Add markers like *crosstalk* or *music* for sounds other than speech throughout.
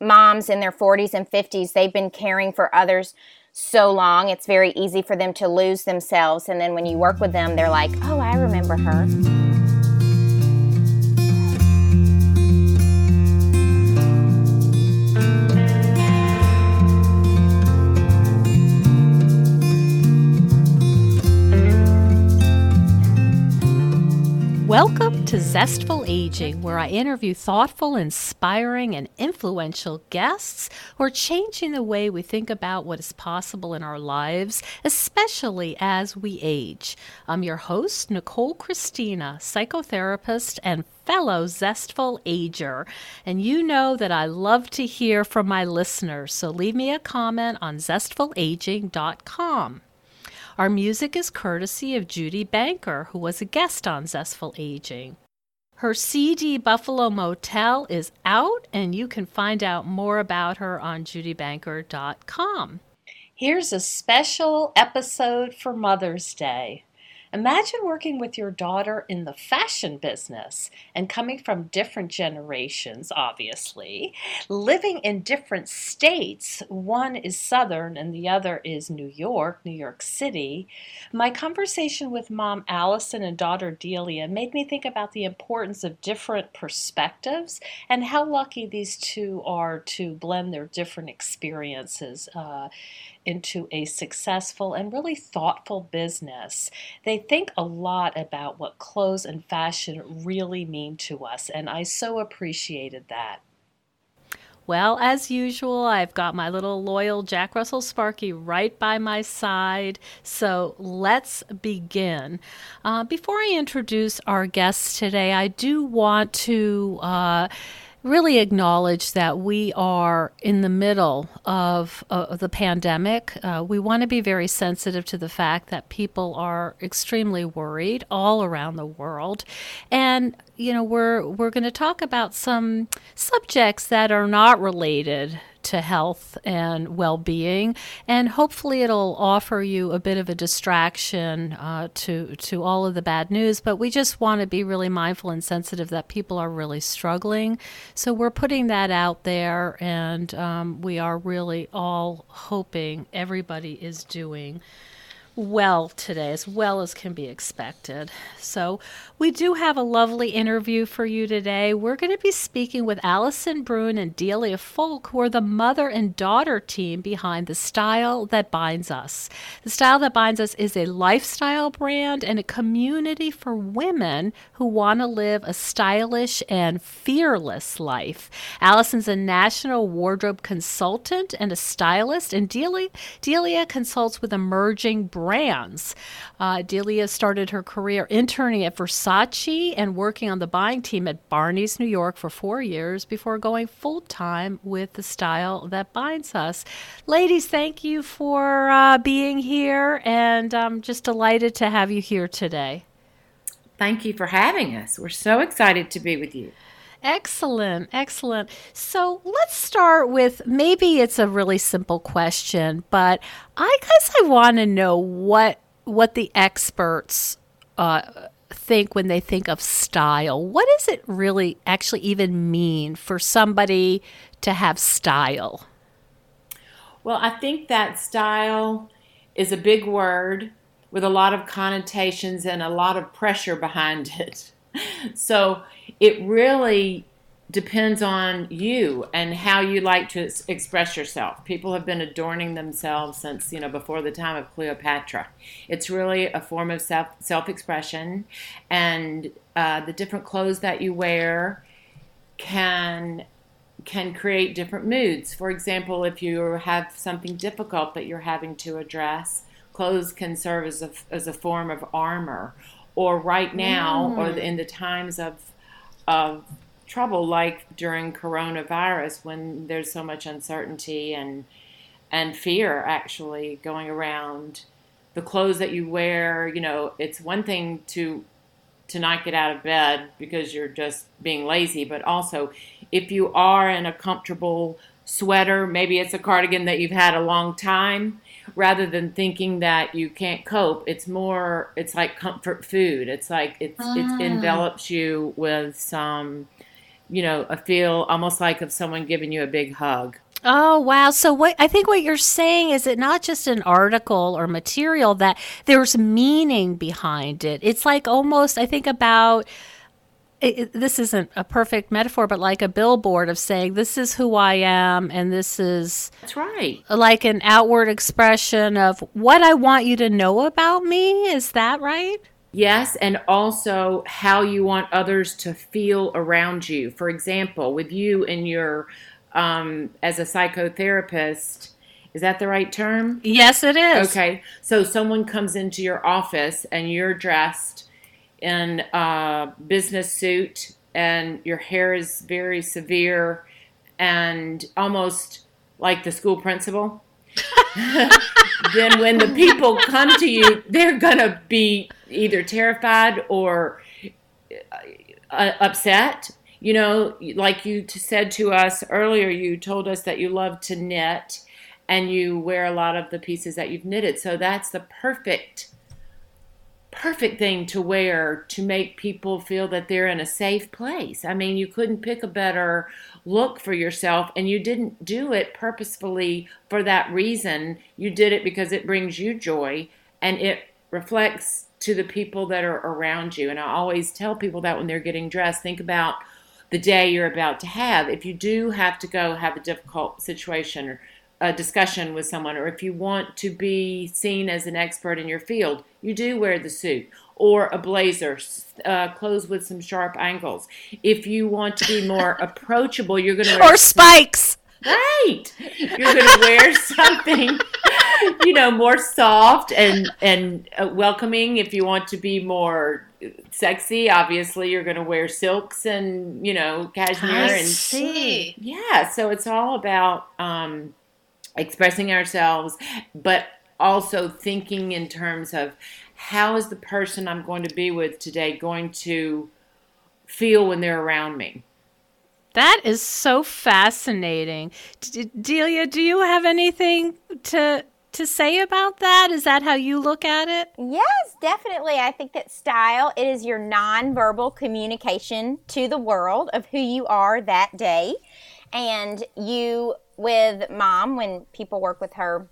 moms in their 40s and 50s, they've been caring for others so long, it's very easy for them to lose themselves. And then when you work with them, they're like, oh, I remember her. Welcome to Zestful Aging, where I interview thoughtful, inspiring, and influential guests who are changing the way we think about what is possible in our lives, especially as we age. I'm your host, Nicole Christina, psychotherapist and fellow Zestful Ager. And you know that I love to hear from my listeners, so leave me a comment on zestfulaging.com. Our music is courtesy of Judy Banker, who was a guest on Zestful Aging. Her CD Buffalo Motel is out, and you can find out more about her on judybanker.com. Here's a special episode for Mother's Day. Imagine working with your daughter in the fashion business and coming from different generations, obviously, living in different states. One is Southern and the other is New York, New York City. My conversation with mom Alison and daughter Delia made me think about the importance of different perspectives and how lucky these two are to blend their different experiences. Uh, into a successful and really thoughtful business. They think a lot about what clothes and fashion really mean to us, and I so appreciated that. Well, as usual, I've got my little loyal Jack Russell Sparky right by my side. So let's begin. Uh, before I introduce our guests today, I do want to. Uh, really acknowledge that we are in the middle of, uh, the pandemic. Uh, we want to be very sensitive to the fact that people are extremely worried all around the world. And you know, we're we're going to talk about some subjects that are not related to health and well being. And hopefully, it'll offer you a bit of a distraction uh, to, to all of the bad news. But we just want to be really mindful and sensitive that people are really struggling. So we're putting that out there, and um, we are really all hoping everybody is doing well today, as well as can be expected. So, we do have a lovely interview for you today. We're going to be speaking with Alison Bruhn and Delia Folk, who are the mother and daughter team behind The Style That Binds Us. The Style That Binds Us is a lifestyle brand and a community for women who want to live a stylish and fearless life. Alison's a national wardrobe consultant and a stylist, and Delia, Delia consults with emerging brands. Uh, Delia started her career interning at Versace and working on the buying team at Barneys New York for four years before going full time with the style that binds us. Ladies, thank you for uh, being here, and I'm just delighted to have you here today. Thank you for having us. We're so excited to be with you. Excellent, excellent. So let's start with maybe it's a really simple question, but I guess I want to know what what the experts uh, think when they think of style? What does it really actually even mean for somebody to have style? Well, I think that style is a big word with a lot of connotations and a lot of pressure behind it. *laughs* So it really depends on you and how you like to express yourself. People have been adorning themselves since, you know, before the time of Cleopatra. It's really a form of self self-expression and uh, the different clothes that you wear can can create different moods. For example, if you have something difficult that you're having to address, clothes can serve as a, as a form of armor. Or right now, mm. or in the times of of trouble like during coronavirus when there's so much uncertainty and and fear actually going around the clothes that you wear you know it's one thing to to not get out of bed because you're just being lazy but also if you are in a comfortable sweater maybe it's a cardigan that you've had a long time rather than thinking that you can't cope it's more it's like comfort food it's like it's it ah. envelops you with some you know, a feel almost like of someone giving you a big hug. Oh wow! So what I think what you're saying is it not just an article or material that there's meaning behind it. It's like almost I think about it, this isn't a perfect metaphor, but like a billboard of saying this is who I am, and this is that's right, like an outward expression of what I want you to know about me. Is that right? Yes, and also how you want others to feel around you. For example, with you and your um, as a psychotherapist. Is that the right term? Yes, it is. Okay. So someone comes into your office and you're dressed in a business suit and your hair is very severe and almost like the school principal. *laughs* then when the people come to you, they're going to be either terrified or uh, upset you know, like you said to us earlier, you told us that you love to knit and you wear a lot of the pieces that you've knitted. So that's the perfect perfect thing to wear to make people feel that they're in a safe place. I mean, you couldn't pick a better look for yourself and you didn't do it purposefully for that reason. You did it because it brings you joy and it reflects to the people that are around you. And I always tell people that when they're getting dressed, think about the day you're about to have. If you do have to go have a difficult situation or a discussion with someone, or if you want to be seen as an expert in your field, you do wear the suit or a blazer, uh, clothes with some sharp angles. If you want to be more *laughs* approachable, you're going to wear or spikes. Right, you're going to wear *laughs* something, you know, more soft and and uh, welcoming. If you want to be more sexy, obviously you're going to wear silks and you know cashmere I and see. Yeah, so it's all about um, expressing ourselves, but also thinking in terms of how is the person I'm going to be with today going to feel when they're around me. That is so fascinating. D- Delia, do you have anything to to say about that? Is that how you look at it? Yes, definitely. I think that style it is your nonverbal communication to the world of who you are that day. And you with mom when people work with her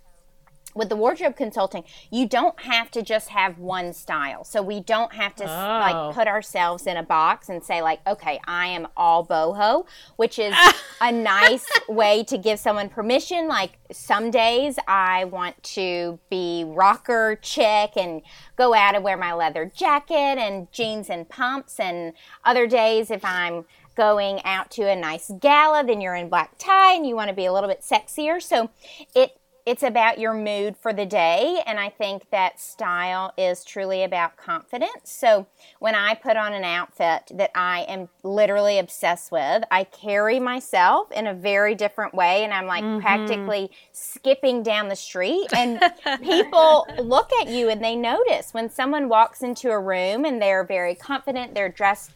with the wardrobe consulting, you don't have to just have one style. So we don't have to oh. like put ourselves in a box and say like, okay, I am all boho, which is *laughs* a nice way to give someone permission. Like some days I want to be rocker chick and go out and wear my leather jacket and jeans and pumps, and other days if I'm going out to a nice gala, then you're in black tie and you want to be a little bit sexier. So it it's about your mood for the day and i think that style is truly about confidence so when i put on an outfit that i am literally obsessed with i carry myself in a very different way and i'm like mm-hmm. practically skipping down the street and *laughs* people look at you and they notice when someone walks into a room and they're very confident they're dressed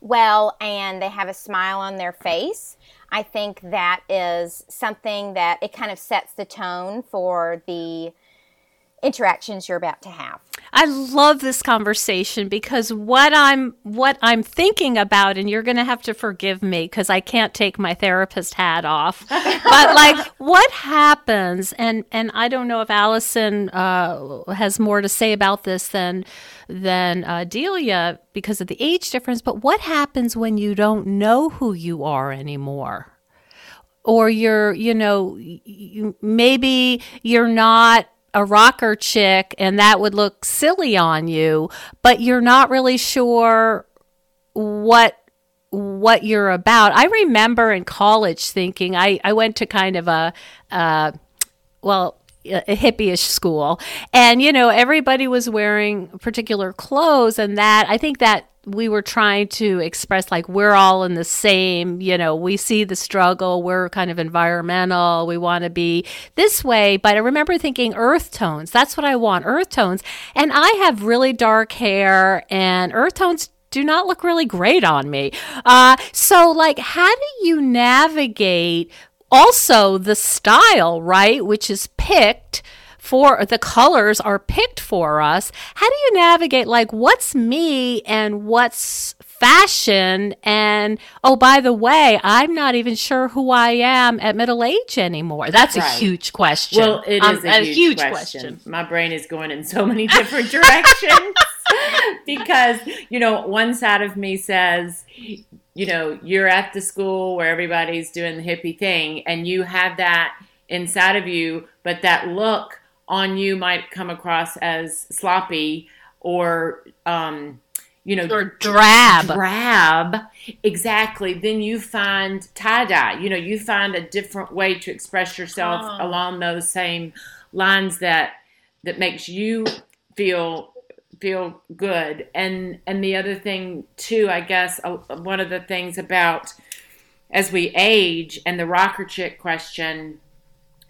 well and they have a smile on their face I think that is something that it kind of sets the tone for the interactions you're about to have. I love this conversation because what I'm what I'm thinking about and you're going to have to forgive me cuz I can't take my therapist hat off. *laughs* but like what happens and and I don't know if Alison uh, has more to say about this than than uh, Delia because of the age difference, but what happens when you don't know who you are anymore? Or you're, you know, you, maybe you're not a rocker chick and that would look silly on you, but you're not really sure what what you're about. I remember in college thinking I, I went to kind of a uh, well a hippie-ish school. And you know everybody was wearing particular clothes and that i think that we were trying to express like we're all in the same you know we see the struggle we're kind of environmental we want to be this way. But i remember thinking earth tones that's what i want earth tones. And i have really dark hair and earth tones do not look really great on me. Uh, so like how do you navigate also the style, right, which is picked for the colors are picked for us. How do you navigate like what's me and what's fashion and oh by the way i'm not even sure who i am at middle age anymore that's right. a huge question well it um, a, a, huge, huge question. question. my brain is going in so many different *laughs* directions *laughs* because you know one side of me says you know you're at the school where everybody's doing the hippie thing and you have that inside of you but that look on you might come across as sloppy or um, you know, or drab. Drab. Exactly. Then you find tie dye. You know, you find a different way to express yourself oh. along those same lines that that makes you feel feel good. And and the other thing too, I guess, uh, one of the things about as we age and the rocker chick question,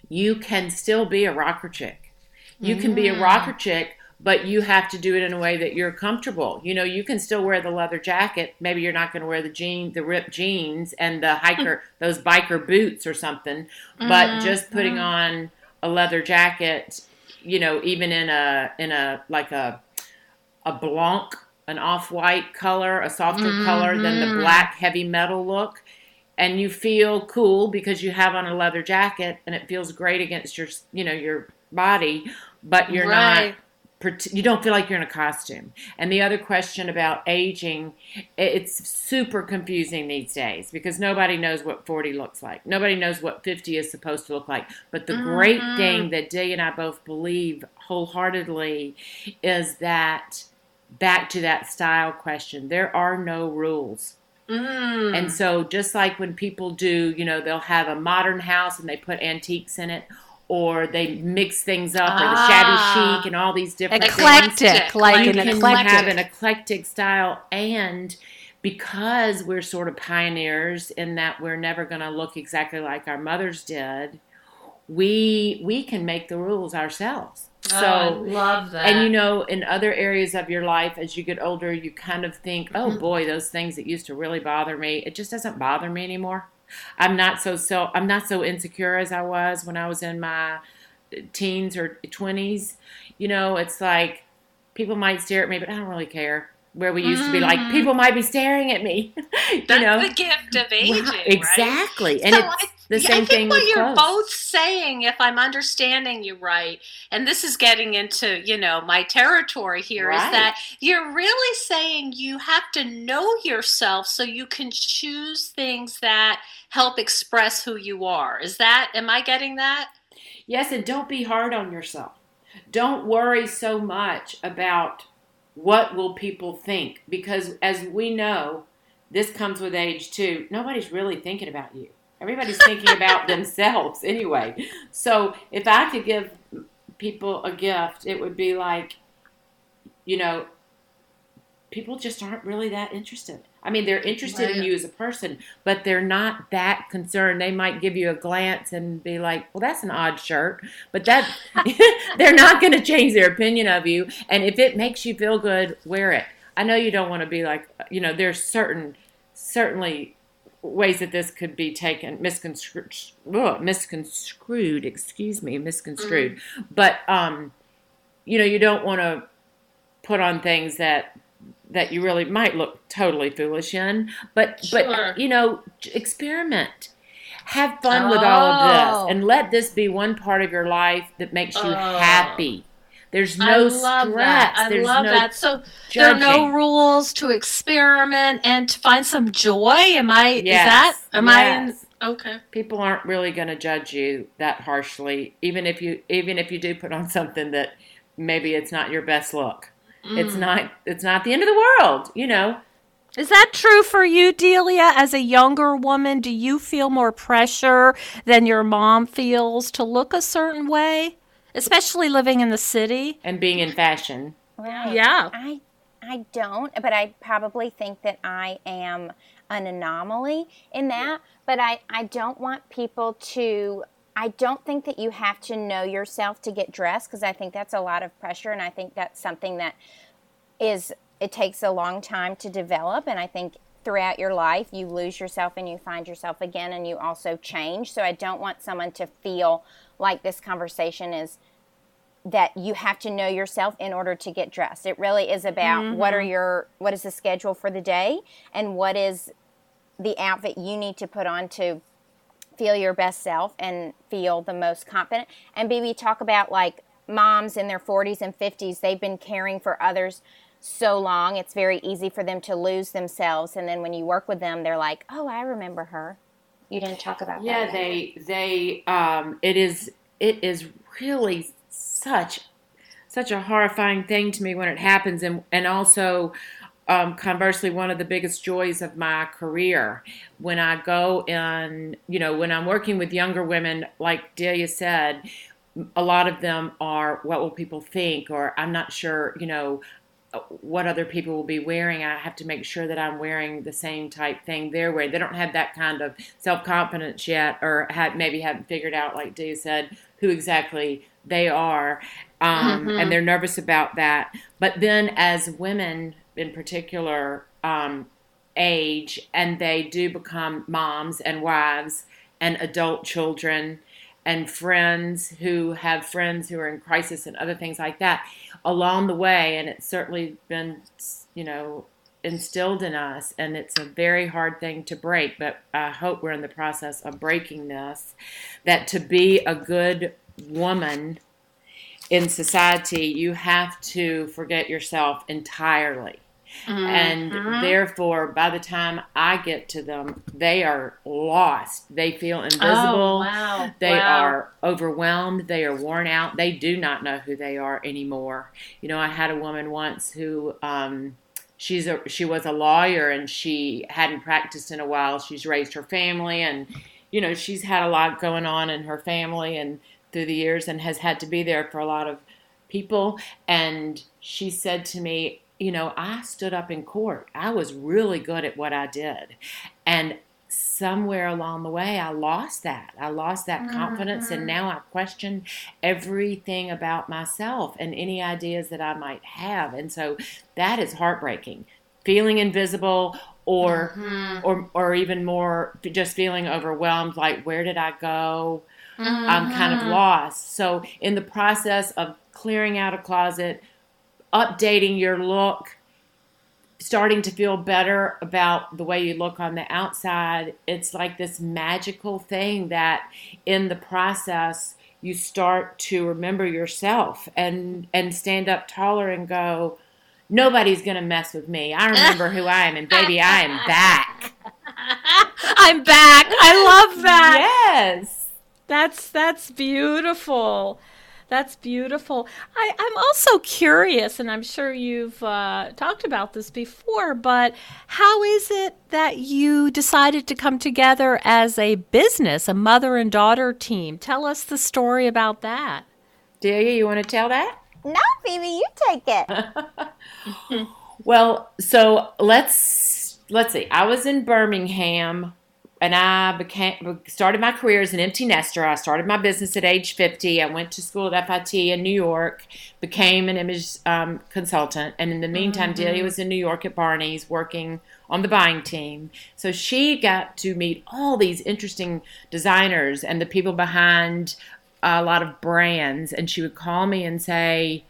you can still be a rocker chick. You mm. can be a rocker mm. chick but you have to do it in a way that you're comfortable. You know, you can still wear the leather jacket. Maybe you're not going to wear the jean, the ripped jeans and the hiker, those biker boots or something, but mm-hmm. just putting mm-hmm. on a leather jacket, you know, even in a in a like a a blanc, an off-white color, a softer mm-hmm. color than the mm-hmm. black heavy metal look, and you feel cool because you have on a leather jacket and it feels great against your, you know, your body, but you're right. not you don't feel like you're in a costume. And the other question about aging, it's super confusing these days because nobody knows what 40 looks like. Nobody knows what 50 is supposed to look like. But the mm-hmm. great thing that Day and I both believe wholeheartedly is that back to that style question, there are no rules. Mm. And so, just like when people do, you know, they'll have a modern house and they put antiques in it, or they mix things up, ah, or the shabby ah. chic, and all these different eclectic, things. like you an can eclectic. have an eclectic style, and because we're sort of pioneers in that we're never going to look exactly like our mothers did, we we can make the rules ourselves. So oh, love that. And you know, in other areas of your life, as you get older, you kind of think, "Oh mm-hmm. boy, those things that used to really bother me, it just doesn't bother me anymore." I'm not so so I'm not so insecure as I was when I was in my teens or 20s. You know, it's like people might stare at me, but I don't really care. Where we used mm. to be like, mm-hmm. people might be staring at me. *laughs* you That's know? the gift of aging, exactly. Right? And so it's I, the same I think thing. What you're clothes. both saying, if I'm understanding you right, and this is getting into you know my territory here, right. is that you're really saying you have to know yourself so you can choose things that help express who you are. Is that, am I getting that? Yes, and don't be hard on yourself. Don't worry so much about what will people think because as we know, this comes with age too. Nobody's really thinking about you. Everybody's thinking about *laughs* themselves anyway. So if I could give people a gift, it would be like, you know, people just aren't really that interested. I mean, they're interested right. in you as a person, but they're not that concerned. They might give you a glance and be like, "Well, that's an odd shirt," but that *laughs* *laughs* they're not going to change their opinion of you. And if it makes you feel good, wear it. I know you don't want to be like, you know, there's certain certainly ways that this could be taken misconstrued, ugh, misconstrued. Excuse me, misconstrued. Mm-hmm. But um, you know, you don't want to put on things that that you really might look totally foolish in. But sure. but you know, experiment. Have fun oh. with all of this oh. and let this be one part of your life that makes you oh. happy. There's no I stress. That. I There's love no that. So judging. there are no rules to experiment and to find some joy. Am I? Yes. Is that? Am yes. I? In, okay. People aren't really going to judge you that harshly, even if you even if you do put on something that maybe it's not your best look. Mm. It's not it's not the end of the world, you know. Is that true for you, Delia? As a younger woman, do you feel more pressure than your mom feels to look a certain way, especially living in the city and being in fashion? Right. Yeah. I I don't, but I probably think that I am an anomaly in that, but I I don't want people to I don't think that you have to know yourself to get dressed because I think that's a lot of pressure, and I think that's something that is it takes a long time to develop, and I think throughout your life you lose yourself and you find yourself again, and you also change. So I don't want someone to feel like this conversation is that you have to know yourself in order to get dressed. It really is about mm-hmm. what are your what is the schedule for the day and what is the outfit you need to put on to feel your best self and feel the most confident. And baby talk about like moms in their 40s and 50s, they've been caring for others so long, it's very easy for them to lose themselves and then when you work with them, they're like, "Oh, I remember her." You didn't talk about yeah, that. Yeah, they they um it is it is really such such a horrifying thing to me when it happens and and also um, conversely one of the biggest joys of my career when i go in you know when i'm working with younger women like delia said a lot of them are what will people think or i'm not sure you know what other people will be wearing. I have to make sure that I'm wearing the same type thing they're wearing. They don't have that kind of self confidence yet, or have, maybe haven't figured out, like Dee said, who exactly they are, um, mm-hmm. and they're nervous about that. But then, as women in particular um, age, and they do become moms and wives and adult children and friends who have friends who are in crisis and other things like that along the way and it's certainly been you know instilled in us and it's a very hard thing to break but i hope we're in the process of breaking this that to be a good woman in society you have to forget yourself entirely Mm-hmm. And mm-hmm. therefore, by the time I get to them, they are lost. They feel invisible. Oh, wow. They wow. are overwhelmed. They are worn out. They do not know who they are anymore. You know, I had a woman once who, um, she's a she was a lawyer and she hadn't practiced in a while. She's raised her family and you know she's had a lot going on in her family and through the years and has had to be there for a lot of people. And she said to me, you know, I stood up in court. I was really good at what I did. And somewhere along the way, I lost that. I lost that confidence. Mm-hmm. And now I question everything about myself and any ideas that I might have. And so that is heartbreaking. Feeling invisible or mm-hmm. or or even more just feeling overwhelmed like where did I go? Mm-hmm. I'm kind of mm-hmm. lost. So in the process of clearing out a closet, updating your look, starting to feel better about the way you look on the outside. It's like this magical thing that in the process you start to remember yourself and and stand up taller and go nobody's going to mess with me. I remember who I am and baby I am back. *laughs* I'm back. I love that. Yes. That's that's beautiful. That's beautiful. I, am also curious, and I'm sure you've uh, talked about this before, but how is it that you decided to come together as a business, a mother and daughter team? Tell us the story about that. Delia, you want to tell that? No, Phoebe, you take it. *laughs* *laughs* well, so let's let's see. I was in Birmingham and I became started my career as an empty nester. I started my business at age 50. I went to school at FIT in New York, became an image um, consultant, and in the meantime, mm-hmm. Delia was in New York at Barneys working on the buying team. So she got to meet all these interesting designers and the people behind a lot of brands, and she would call me and say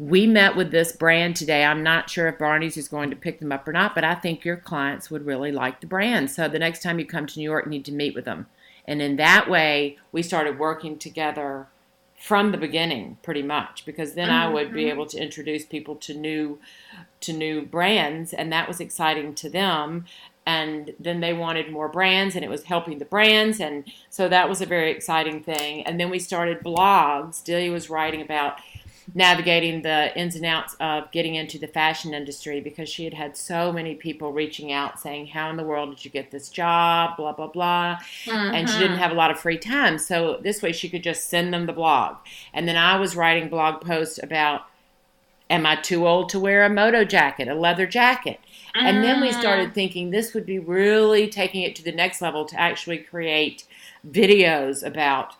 we met with this brand today. I'm not sure if Barneys is going to pick them up or not, but I think your clients would really like the brand. So the next time you come to New York, you need to meet with them. And in that way, we started working together from the beginning pretty much because then mm-hmm. I would be mm-hmm. able to introduce people to new to new brands and that was exciting to them and then they wanted more brands and it was helping the brands and so that was a very exciting thing and then we started blogs Delia was writing about navigating the ins and outs of getting into the fashion industry because she had had so many people reaching out saying, How in the world did you get this job? Blah, blah, blah. Mm-hmm. And she didn't mm-hmm. have a lot of free time. So this way she could just send them the blog. And then I was writing blog posts about, Am I too old to wear a moto jacket, a leather jacket? And then we started mm-hmm. thinking this would be really taking it to the next level to actually create videos about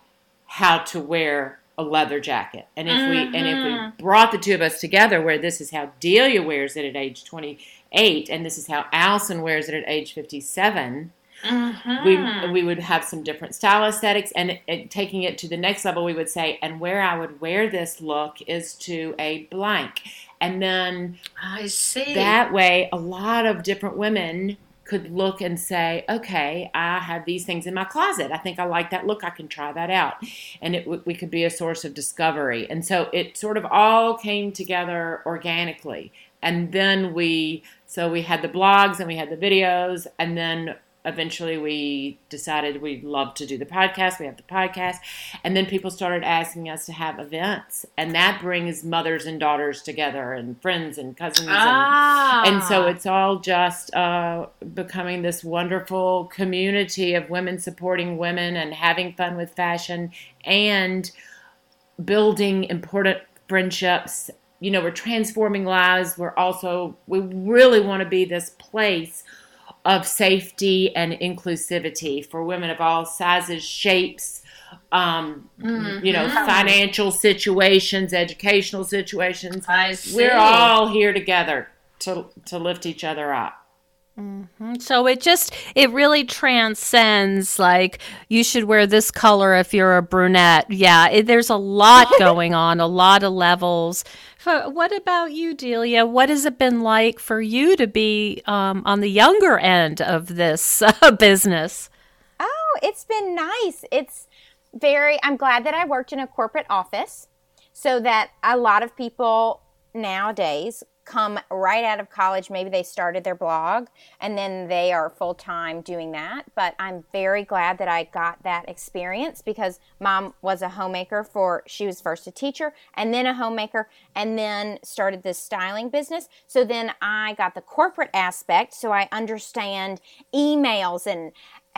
how to wear a leather jacket. And if mm-hmm. we and if we mm-hmm. brought the two of us together, where this is how Delia wears it at age 28, and this is how Alison wears it at age 57, Mm-hmm. We we would have some different style aesthetics, and it, it, taking it to the next level, we would say, and where I would wear this look is to a blank, and then I see that way a lot of different women could look and say, okay, I have these things in my closet. I think I like that look. I can try that out. And it we could be a source of discovery. And so it sort of all came together organically. And then we, so we had the blogs and we had the videos. And then eventually we decided we'd love to do the podcast. We have the podcast. And then people started asking us to have events. And that brings mothers and daughters together and friends and cousins. Ah. And, and so it's all just uh, becoming this wonderful community of women supporting women and having fun with fashion and building important friendships. You know, we're transforming lives. We're also, we really want to be this place of safety and inclusivity for women of all sizes, shapes, um, mm-hmm. you know, financial situations, educational situations. We're all here together to to lift each other up. Mm-hmm. So it just it really transcends like you should wear this color if you're a brunette. Yeah, it, there's a lot *laughs* going on, a lot of levels. What about you, Delia? What has it been like for you to be um, on the younger end of this *laughs* uh, business? Oh, it's been nice. It's very. I'm glad that I worked in a corporate office, so that a lot of people nowadays come right out of college. Maybe they started their blog and then they are full time doing that. But I'm very glad that I got that experience because mom was a homemaker for, she was first a teacher and then a homemaker and then started this styling business. So then I got the corporate aspect. So I understand emails and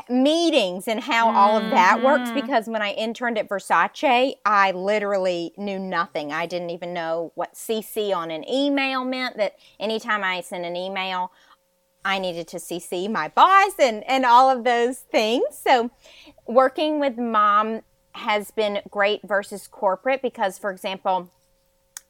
meetings and how mm-hmm. all of that works mm-hmm. because when I interned at Versace, I literally knew nothing. I didn't even know what CC on an email meant that anytime I sent an email, I needed to CC my boss and, and all of those things. So working with mom has been great versus corporate because for example,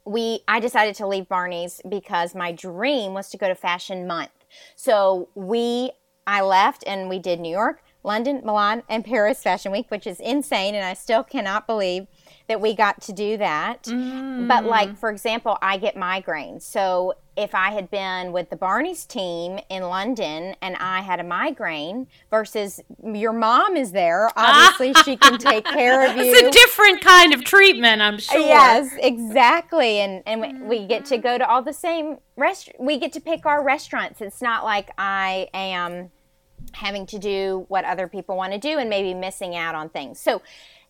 we I decided to leave Barneys because my dream was to go to fashion month. So we I left and we did New York, London, Milan, and Paris Fashion Week, which is insane. And I still cannot believe that we got to do that. Mm. But, like, for example, I get migraines. So, if I had been with the Barneys team in London and I had a migraine versus your mom is there, *laughs* obviously she can take care of you. *laughs* It's a different kind of treatment, I'm sure. Yes, exactly. And and we, we get to mm-hmm. go to all the same rest. We get to pick our restaurants. It's not like I am having to do what other people want to do and maybe missing out on things. So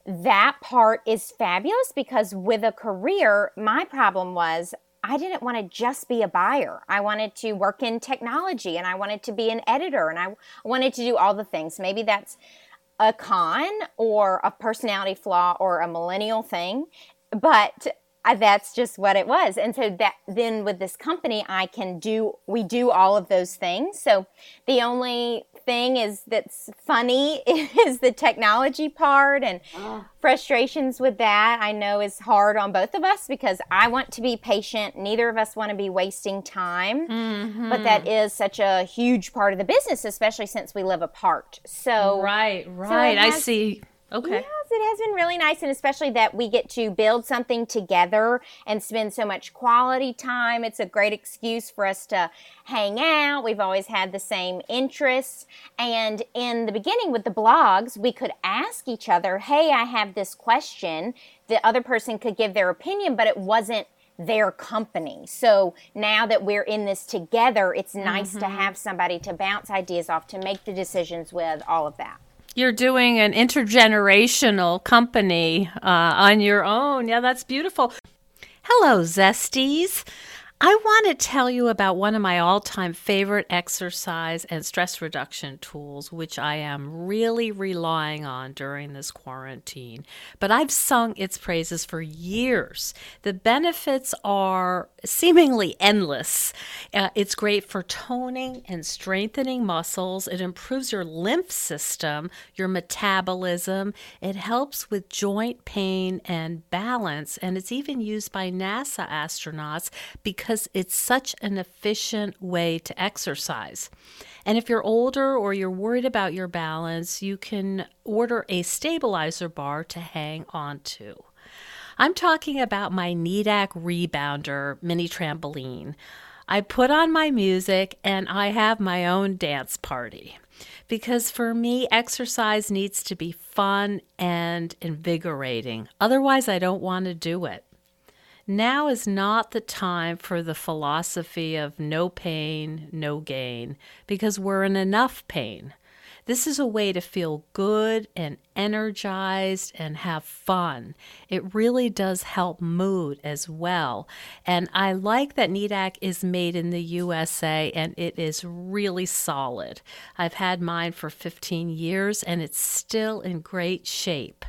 that part is fabulous because with a career, my problem was I didn't want to just be a buyer. I wanted to work in technology and I wanted to be an editor and I wanted to do all the things. Maybe that's a con or a personality flaw or a millennial thing, but that's just what it was. And so that then with this company, I can do, we do all of those things. So the only thing is that's funny *laughs* is the technology part and oh. frustrations with that. I know is hard on both of us because I want to be patient. Neither of us want to be wasting time. Mm-hmm. But that is such a huge part of the business, especially since we live apart. So Right, right. Has, I see. Okay. Yes, it has been really nice, and especially that we get to build something together and spend so much quality time. It's a great excuse for us to hang out. We've always had the same interests. And in the beginning with the blogs, we could ask each other, hey, I have this question. The other person could give their opinion, but it wasn't their company. So now that we're in this together, it's nice mm-hmm. to have somebody to bounce ideas off, to make the decisions with, all of that. You're doing an intergenerational company uh, on your own. Yeah, that's beautiful. Hello, Zesties. I want to tell you about one of my all time favorite exercise and stress reduction tools, which I am really relying on during this quarantine. But I've sung its praises for years. The benefits are seemingly endless. Uh, it's great for toning and strengthening muscles, it improves your lymph system, your metabolism, it helps with joint pain and balance, and it's even used by NASA astronauts because because it's such an efficient way to exercise. And if you're older or you're worried about your balance, you can order a stabilizer bar to hang on to. I'm talking about my Needak Rebounder mini trampoline. I put on my music and I have my own dance party. Because for me, exercise needs to be fun and invigorating. Otherwise, I don't want to do it. Now is not the time for the philosophy of no pain, no gain, because we're in enough pain. This is a way to feel good and energized and have fun. It really does help mood as well. And I like that Needak is made in the USA and it is really solid. I've had mine for 15 years and it's still in great shape.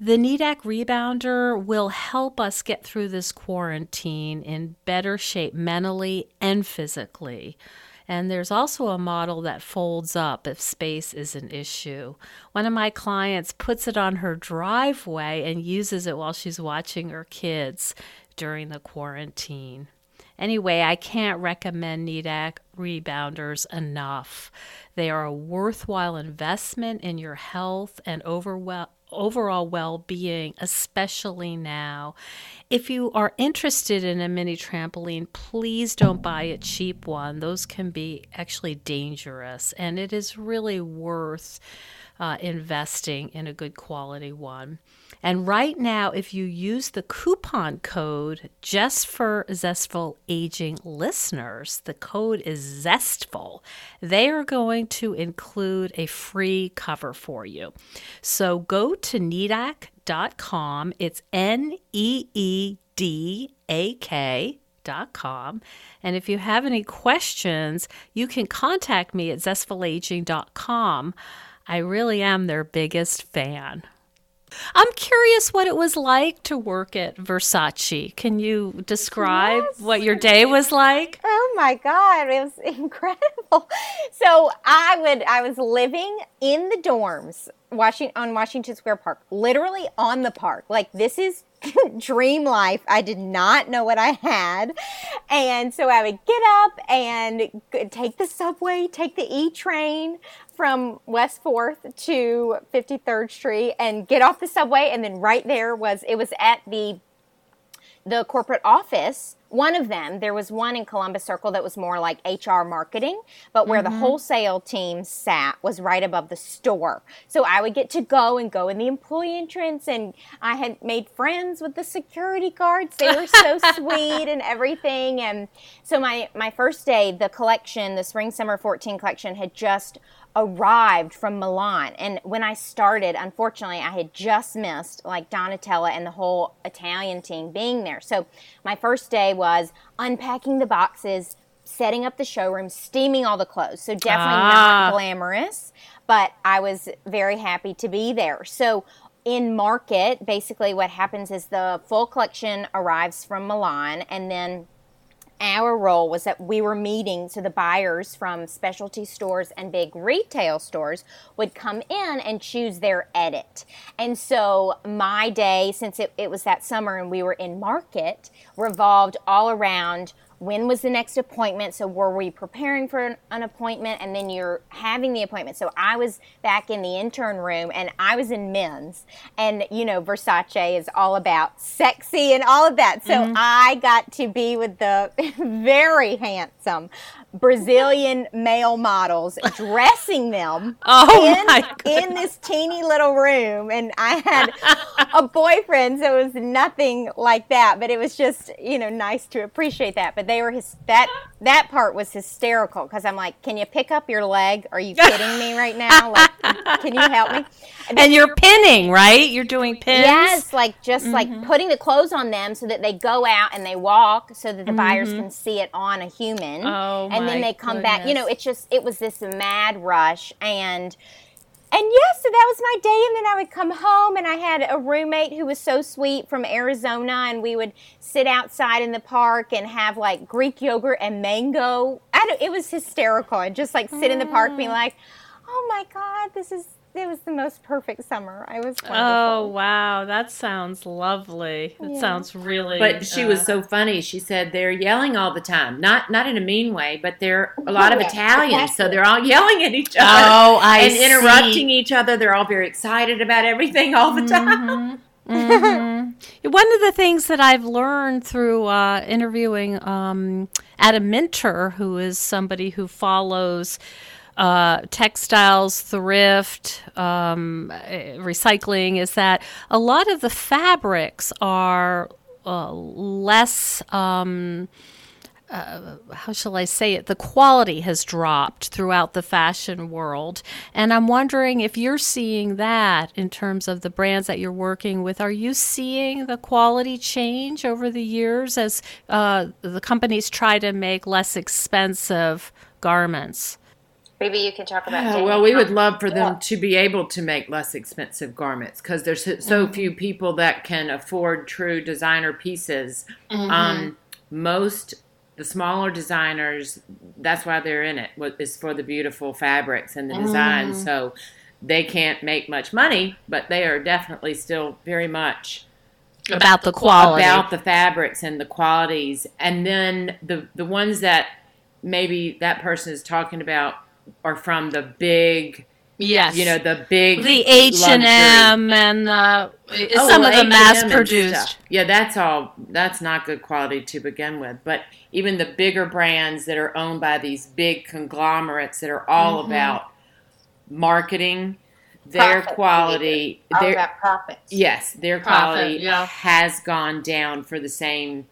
The Needak Rebounder will help us get through this quarantine in better shape mentally and physically. And there's also a model that folds up if space is an issue. One of my clients puts it on her driveway and uses it while she's watching her kids during the quarantine. Anyway, I can't recommend Needak rebounders enough. They are a worthwhile investment in your health and overwhelm overall well being, especially now. If you are interested in a mini trampoline, please don't buy a cheap one. Those can be actually dangerous, and it is really worth uh, investing in a good quality one. And right now, if you use the coupon code just for Zestful Aging listeners, the code is Zestful, they are going to include a free cover for you. So go to needak.com. It's N E E D A K zestfulaging.com. And if you have any questions, you can contact me at zestfulaging.com. I really am their biggest fan. I'm curious what it was like to work at Versace. Can you describe yes. what your day was like? Oh my God, it was *laughs* incredible. So I would I was living in the dorms Washington on Washington Square Park, literally on the park. Like this is *laughs* dream life. I did not know what I had. And so I would get up and take the subway, take the E train from West 4th to 53rd Street and get off the subway. And then right there was, it was at the the corporate office, one of them, there was one in Columbus Circle that was more like HR marketing, but where mm-hmm. the wholesale team sat was right above the store. So I would get to go and go in the employee entrance, and I had made friends with the security guards. They were so *laughs* sweet and everything. And so my my first day, the collection, the spring summer 14 collection, had just arrived from Milan. And when I started, unfortunately, I had just missed like Donatella and the whole Italian team being there. So my first day was unpacking the boxes, setting up the showroom, steaming all the clothes. So definitely ah. not glamorous, but I was very happy to be there. So in market, basically what happens is the full collection arrives from Milan and then our role was that we were meeting so the buyers from specialty stores and big retail stores would come in and choose their edit. And so my day since it, it was that summer and we were in market revolved all around when was the next appointment? So were we preparing for an, an, appointment? And then you're having the appointment. So i was back in the intern room and i was in men's. And you know versace is all about sexy and all of that. So mm-hmm. i got to be with the *laughs* very handsome Brazilian male models *laughs* dressing them oh in, in this teeny little room. And I had a boyfriend, so it was nothing like that, but it was just, you know, nice to appreciate that. But they were his, that, that part was hysterical because I'm like, can you pick up your leg? Are you kidding me right now? Like, can you help me? And, *laughs* and you're pinning, right? You're doing pins? Yes, like just mm-hmm. like putting the clothes on them so that they go out and they walk so that the mm-hmm. buyers can see it on a human. Oh, and then they come goodness. back. You know, it's just it was this mad rush and and yes, so that was my day. And then I would come home, and I had a roommate who was so sweet from Arizona, and we would sit outside in the park and have like Greek yogurt and mango. it was hysterical, and just like sit in the park, being mm. like, "Oh my God, this is it was the most perfect summer. I was wonderful. Oh wow, that sounds lovely. It Yeah. sounds really. But she was uh, so funny. She said they're yelling all the time. Not not in a mean way, but they're a lot of Yeah, Italians, so they're all *laughs* yelling at each other Oh, I and interrupting each other. They're all very excited about everything all the time. Mhm. *laughs* One of the things that I've learned through uh, interviewing um, Adam Minter, who is somebody who follows uh, textiles, thrift, um, recycling, is that a lot of the fabrics are uh, less. Um, uh, how shall I say it? The quality has dropped throughout the fashion world. And I'm wondering if you're seeing that in terms of the brands that you're working with. Are you seeing the quality change over the years as uh, the companies try to make less expensive garments? Maybe you can talk about. Oh, well, we would love for them to be able to make less expensive garments because there's so, so mm-hmm. few people that can afford true designer pieces. Mm-hmm. Um, most the smaller designers, that's why they're in it. Is for the beautiful fabrics and the design. Mm-hmm. So they can't make much money, but they are definitely still very much About the quality. about the fabrics and the qualities and then the the ones that maybe that person is talking about are from the big yes. you know the big the H and M and uh, Oh, some of the H&M mass produced. yeah that's all that's not good quality to begin with but even the bigger brands that are owned by these big conglomerates that are all Mm-hmm. about marketing their Profit, quality their profits. Yes, their Profit, quality yeah. has gone down for the same,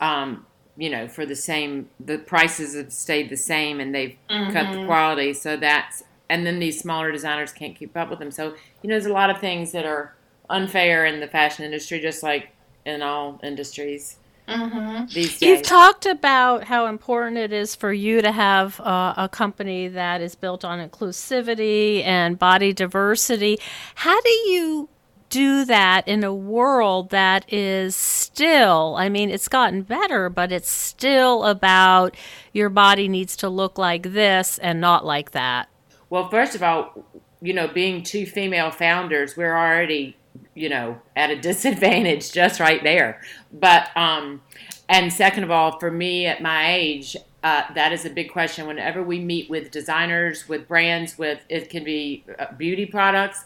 um, you know, for the same. The prices have stayed the same, and they've cut Mm-hmm. the quality. So that's and then these smaller designers can't keep up with them. So you know, there's a lot of things that are unfair in the fashion industry, just like in all industries these days. You've talked about how important it is for you to have uh, a company that is built on inclusivity and body diversity. How do you do that in a world that is still, I mean, it's gotten better, but it's still about your body needs to look like this and not like that? Well, first of all, you know, being two female founders, we're already, you know, at a *laughs* disadvantage just right there. But, um, and second of all, for me at my age, uh, that is a big question. Whenever we meet with designers, with brands, with it can be uh, beauty products,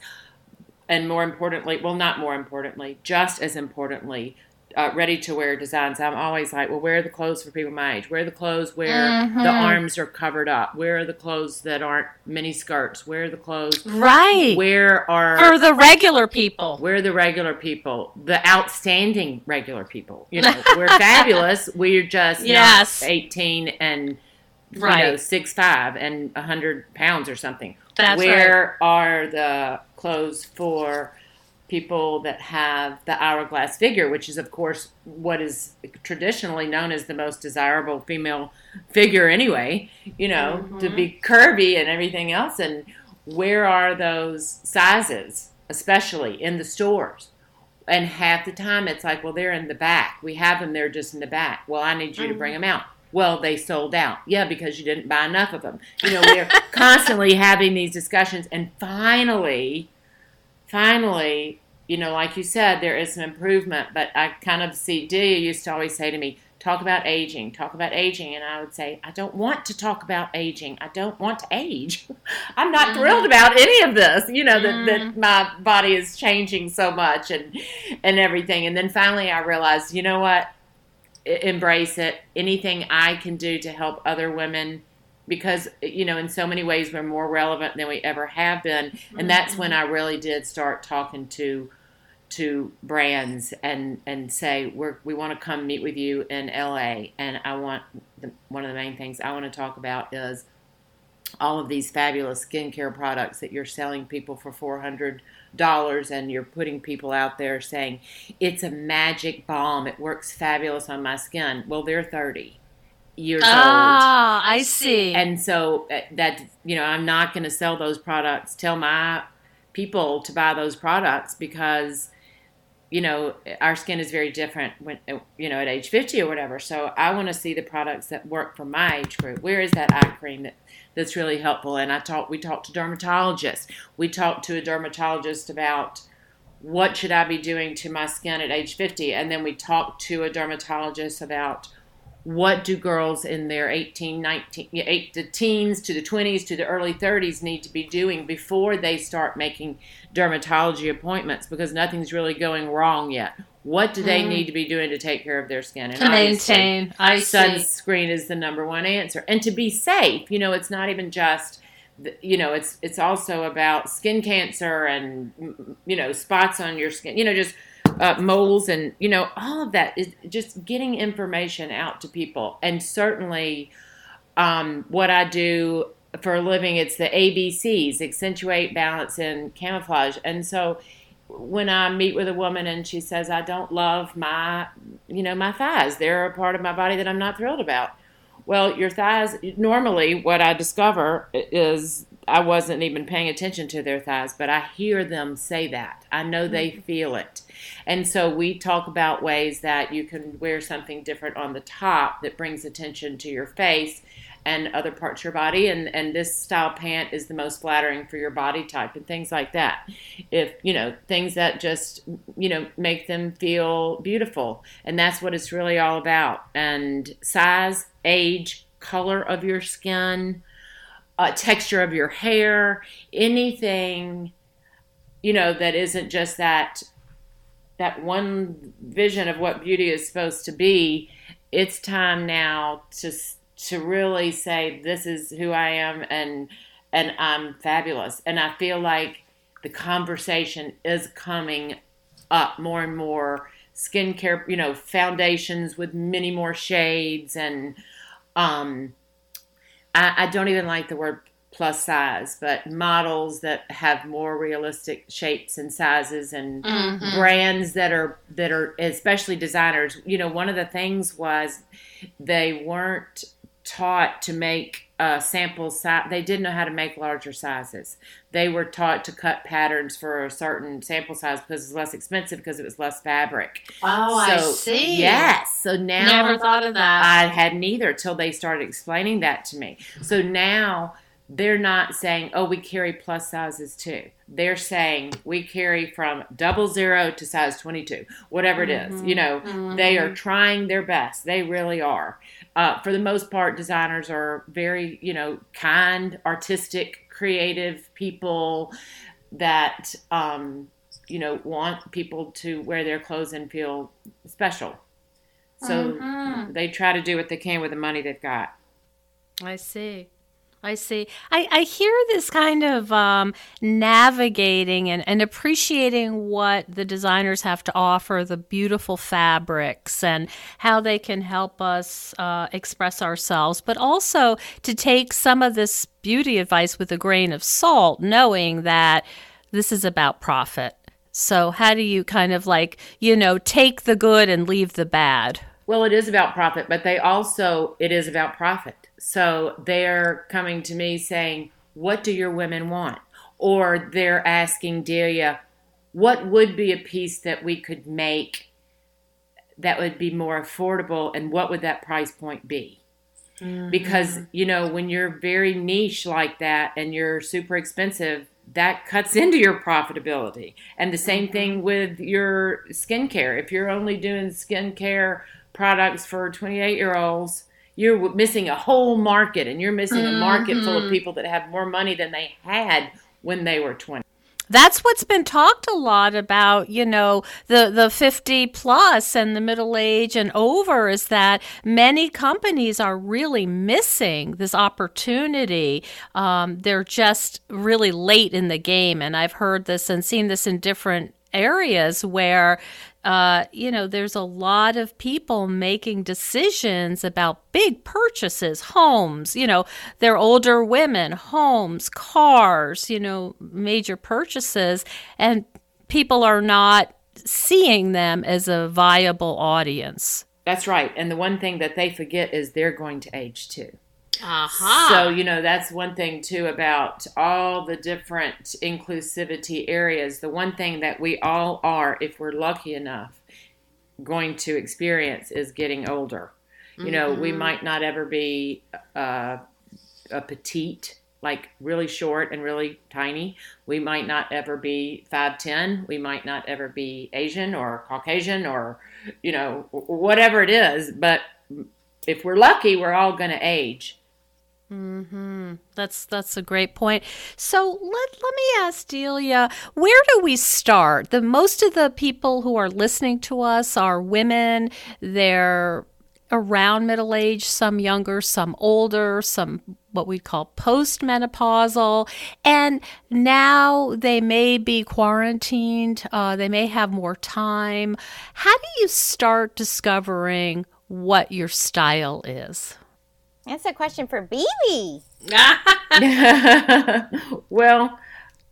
and more importantly, well, not more importantly, just as importantly, uh, ready to wear designs. I'm always like, well, where are the clothes for people my age? Where are the clothes where the arms are covered up? Where are the clothes that aren't mini skirts? Where are the clothes? Right. Where are For the regular people. we're the regular people, the outstanding regular people. You know, we're fabulous. *laughs* We're just Yes. not 18 and you know, six five and 100 pounds or something. That's Where are the clothes for people that have the hourglass figure, which is, of course, what is traditionally known as the most desirable female figure anyway, you know, to be mm-hmm. curvy and everything else. And where are those sizes, especially in the stores? And half the time it's like, well, they're in the back. We have them, they're just in the back. Well, I need you to bring mm-hmm. them out. Well, they sold out. Yeah, because you didn't buy enough of them. You know, we're *laughs* constantly having these discussions. And finally, finally, you know, like you said, there is an improvement. But I kind of see, Delia used to always say to me, talk about aging, talk about aging. And I would say, I don't want to talk about aging. I don't want to age. *laughs* I'm not thrilled mm-hmm. about any of this, you know, that, that mm. my body is changing so much and, and everything. And then finally I realized, you know what? Embrace it. Anything I can do to help other women because you know in so many ways we're more relevant than we ever have been and that's when i really did start talking to to brands and and say we're we want to come meet with you in la and i want the, one of the main things i want to talk about is all of these fabulous skincare products that you're selling people for four hundred dollars and you're putting people out there saying it's a magic balm it works fabulous on my skin. Well they're 30 years old. Ah, I see. and so uh, that you know i'm not going to sell those products tell my people to buy those products because you know, our skin is very different when, uh, you know, at age 50 or whatever. So I want to see the products that work for my age group. Where is that eye cream that, that's really helpful? And I talked, we talked to dermatologists. We talked to a dermatologist about what should I be doing to my skin at age 50? And then we talked to a dermatologist about what do girls in their 18, 19, 8 to teens to the 20s to the early 30s need to be doing before they start making dermatology appointments because nothing's really going wrong yet. What do they mm. need to be doing to take care of their skin? And to maintain, I sunscreen is the number one answer, and to be safe. You know, it's not even just you know it's it's also about skin cancer and you know spots on your skin you know just uh, moles and you know all of that is just getting information out to people. And certainly um, what i do for a living it's the abcs accentuate balance and camouflage. And so when i meet with a woman and she says i don't love my you know my thighs. They're a part of my body that i'm not thrilled about well your thighs normally what i discover is I wasn't even paying attention to their thighs, but I hear them say that. I know they mm-hmm. feel it. And so we talk about ways that you can wear something different on the top that brings attention to your face and other parts of your body and and this style pant is the most flattering for your body type and things like that if you know things that just you know make them feel beautiful and that's what it's really all about and size age color of your skin uh, texture of your hair, anything, you know, that isn't just that that one vision of what beauty is supposed to be. It's time now to to really say this is who I am and and I'm fabulous. And I feel like the conversation is coming up more and more skincare, you know, foundations with many more shades and um I, I don't even like the word plus size, but models that have more realistic shapes and sizes and mm-hmm. brands that are that are especially designers. You know, one of the things was they weren't taught to make uh, sample size. They didn't know how to make larger sizes. They were taught to cut patterns for a certain sample size because it was less expensive because it was less fabric. Oh, so, I see. Yes. So now never thought of that. I hadn't either till they started explaining that to me. So now they're not saying, "Oh, we carry plus sizes too." They're saying we carry from double zero to size twenty-two, whatever it is. Mm-hmm. You know, mm-hmm. they are trying their best. They really are. Uh, for the most part, designers are very, you know, kind, artistic, creative people that, um, you know, want people to wear their clothes and feel special. So mm-hmm. they try to do what they can with the money they've got. I see. I see. I, I hear this kind of um, navigating and, and appreciating what the designers have to offer, the beautiful fabrics, and how they can help us uh, express ourselves, but also to take some of this beauty advice with a grain of salt, knowing that this is about profit. So, how do you kind of like, you know, take the good and leave the bad? Well, it is about profit, but they also, it is about profit so they're coming to me saying, What do your women want? Or they're asking Delia, What would be a piece that we could make that would be more affordable and what would that price point be? Mm-hmm. Because, you know, when you're very niche like that and you're super expensive, that cuts *laughs* into your profitability. And the same mm-hmm. thing with your skincare. If you're only doing skincare products for 28 year olds, you're missing a whole market and you're missing mm-hmm. a market full of mm-hmm. people that have more money than they had when they were 20 that's what's been talked a lot about you know the the 50 plus and the middle age and over is that many companies are really missing this opportunity um, they're just really late in the game and i've heard this and seen this in different areas where uh, you know, there's a lot of people making decisions about big purchases, homes, you know, they're older women, homes, cars, you know, major purchases, and people are not seeing them as a viable audience. That's right. And the one thing that they forget is they're going to age too. Uh-huh. So, you know, that's one thing too about all the different inclusivity areas. The one thing that we all are, if we're lucky enough, going to experience is getting older. You know, mm-hmm. we might not ever be uh, a petite, like really short and really tiny. We might not ever be 5'10. We might not ever be Asian or Caucasian or, you know, whatever it is. But if we're lucky, we're all going to age. Hmm. That's that's a great point. So let let me ask Delia, where do we start? The most of the people who are listening to us are women. They're around middle age, some younger, some older, some what we call postmenopausal, and now they may be quarantined. Uh, they may have more time. How do you start discovering what your style is? That's a question for BB. *laughs* well,